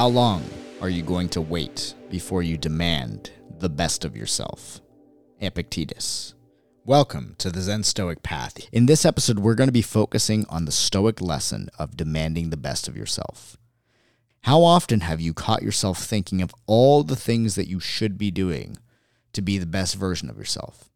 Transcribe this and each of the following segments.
How long are you going to wait before you demand the best of yourself? Epictetus. Welcome to the Zen Stoic Path. In this episode, we're going to be focusing on the Stoic lesson of demanding the best of yourself. How often have you caught yourself thinking of all the things that you should be doing to be the best version of yourself?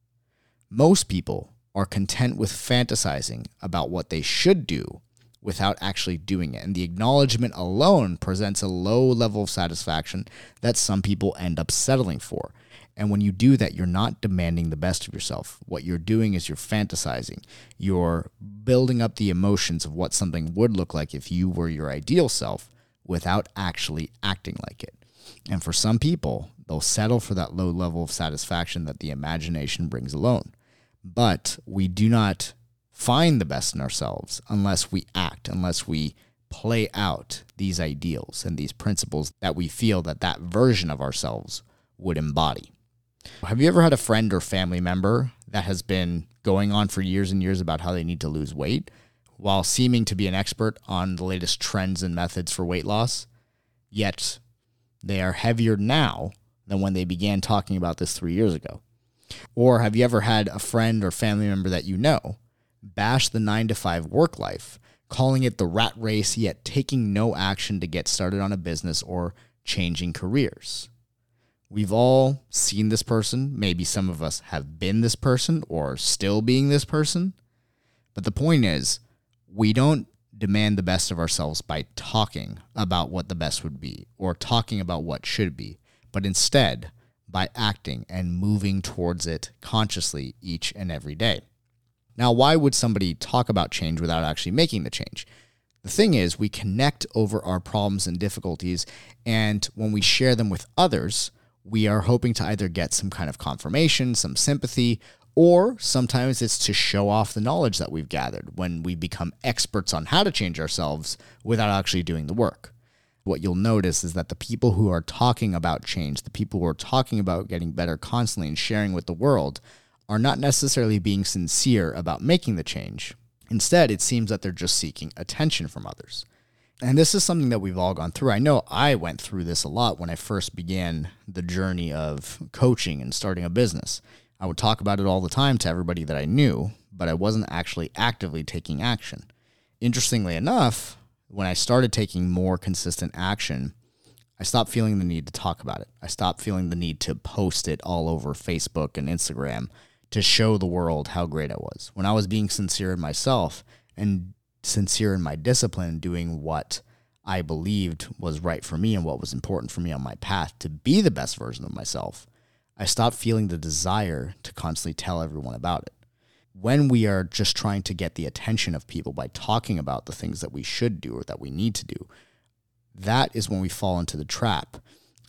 Most people are content with fantasizing about what they should do without actually doing it. And the acknowledgement alone presents a low level of satisfaction that some people end up settling for. And when you do that, you're not demanding the best of yourself. What you're doing is you're fantasizing. You're building up the emotions of what something would look like if you were your ideal self without actually acting like it. And for some people, they'll settle for that low level of satisfaction that the imagination brings alone. But we do not find the best in ourselves unless we act, unless we play out these ideals and these principles that we feel that that version of ourselves would embody. Have you ever had a friend or family member that has been going on for years and years about how they need to lose weight while seeming to be an expert on the latest trends and methods for weight loss? Yet they are heavier now than when they began talking about this three years ago. Or have you ever had a friend or family member that you know bash the nine to five work life, calling it the rat race, yet taking no action to get started on a business or changing careers. We've all seen this person. Maybe some of us have been this person or still being this person. But the point is, we don't demand the best of ourselves by talking about what the best would be or talking about what should be, but instead by acting and moving towards it consciously each and every day. Now, why would somebody talk about change without actually making the change? The thing is, we connect over our problems and difficulties, and when we share them with others, we are hoping to either get some kind of confirmation, some sympathy, or sometimes it's to show off the knowledge that we've gathered when we become experts on how to change ourselves without actually doing the work. What you'll notice is that the people who are talking about change, the people who are talking about getting better constantly and sharing with the world, are not necessarily being sincere about making the change. Instead, it seems that they're just seeking attention from others. And this is something that we've all gone through. I know I went through this a lot when I first began the journey of coaching and starting a business. I would talk about it all the time to everybody that I knew, but I wasn't actually actively taking action. Interestingly enough, when I started taking more consistent action, I stopped feeling the need to talk about it. I stopped feeling the need to post it all over Facebook and Instagram to show the world how great I was. When I was being sincere in myself and sincere in my discipline, doing what I believed was right for me and what was important for me on my path to be the best version of myself, I stopped feeling the desire to constantly tell everyone about it. When we are just trying to get the attention of people by talking about the things that we should do or that we need to do, that is when we fall into the trap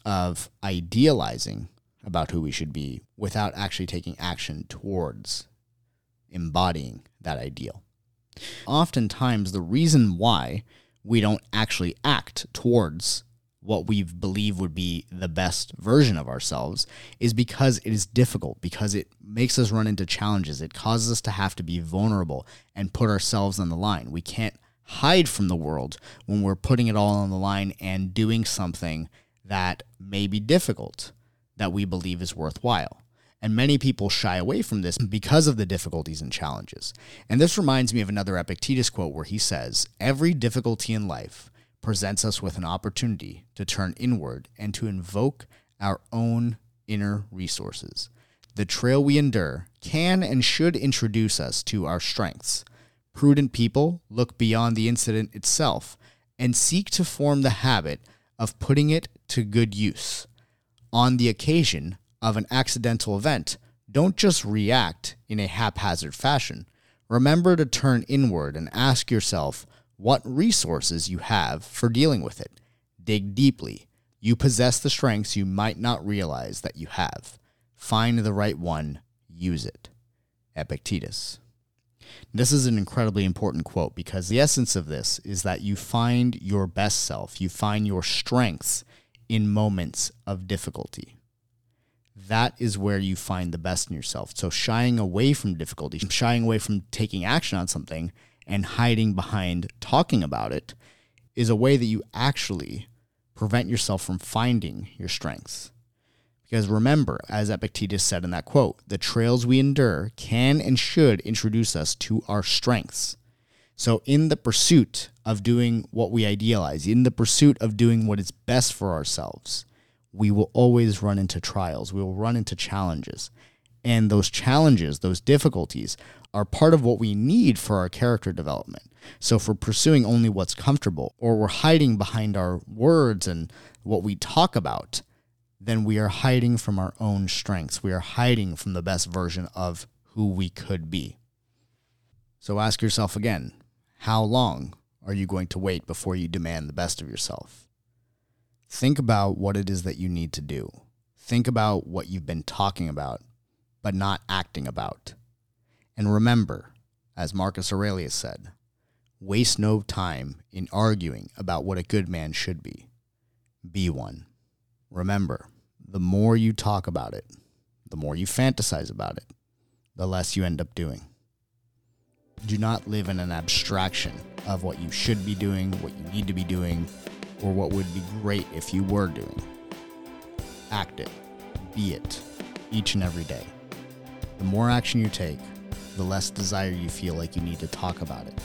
of idealizing about who we should be without actually taking action towards embodying that ideal. Oftentimes, the reason why we don't actually act towards what we believe would be the best version of ourselves is because it is difficult, because it makes us run into challenges. It causes us to have to be vulnerable and put ourselves on the line. We can't hide from the world when we're putting it all on the line and doing something that may be difficult that we believe is worthwhile. And many people shy away from this because of the difficulties and challenges. And this reminds me of another Epictetus quote where he says, Every difficulty in life presents us with an opportunity to turn inward and to invoke our own inner resources. The trail we endure can and should introduce us to our strengths. Prudent people look beyond the incident itself and seek to form the habit of putting it to good use on the occasion of an accidental event, don't just react in a haphazard fashion. Remember to turn inward and ask yourself what resources you have for dealing with it. Dig deeply. You possess the strengths you might not realize that you have. Find the right one, use it. Epictetus. This is an incredibly important quote because the essence of this is that you find your best self, you find your strengths in moments of difficulty. That is where you find the best in yourself. So, shying away from difficulty, shying away from taking action on something and hiding behind talking about it is a way that you actually prevent yourself from finding your strengths. Because remember, as Epictetus said in that quote, the trails we endure can and should introduce us to our strengths. So, in the pursuit of doing what we idealize, in the pursuit of doing what is best for ourselves, we will always run into trials. We will run into challenges. And those challenges, those difficulties, are part of what we need for our character development. So, if we're pursuing only what's comfortable, or we're hiding behind our words and what we talk about, then we are hiding from our own strengths. We are hiding from the best version of who we could be. So, ask yourself again how long are you going to wait before you demand the best of yourself? Think about what it is that you need to do. Think about what you've been talking about, but not acting about. And remember, as Marcus Aurelius said, waste no time in arguing about what a good man should be. Be one. Remember, the more you talk about it, the more you fantasize about it, the less you end up doing. Do not live in an abstraction of what you should be doing, what you need to be doing, or what would be great if you were doing. Act it, be it, each and every day. The more action you take, the less desire you feel like you need to talk about it.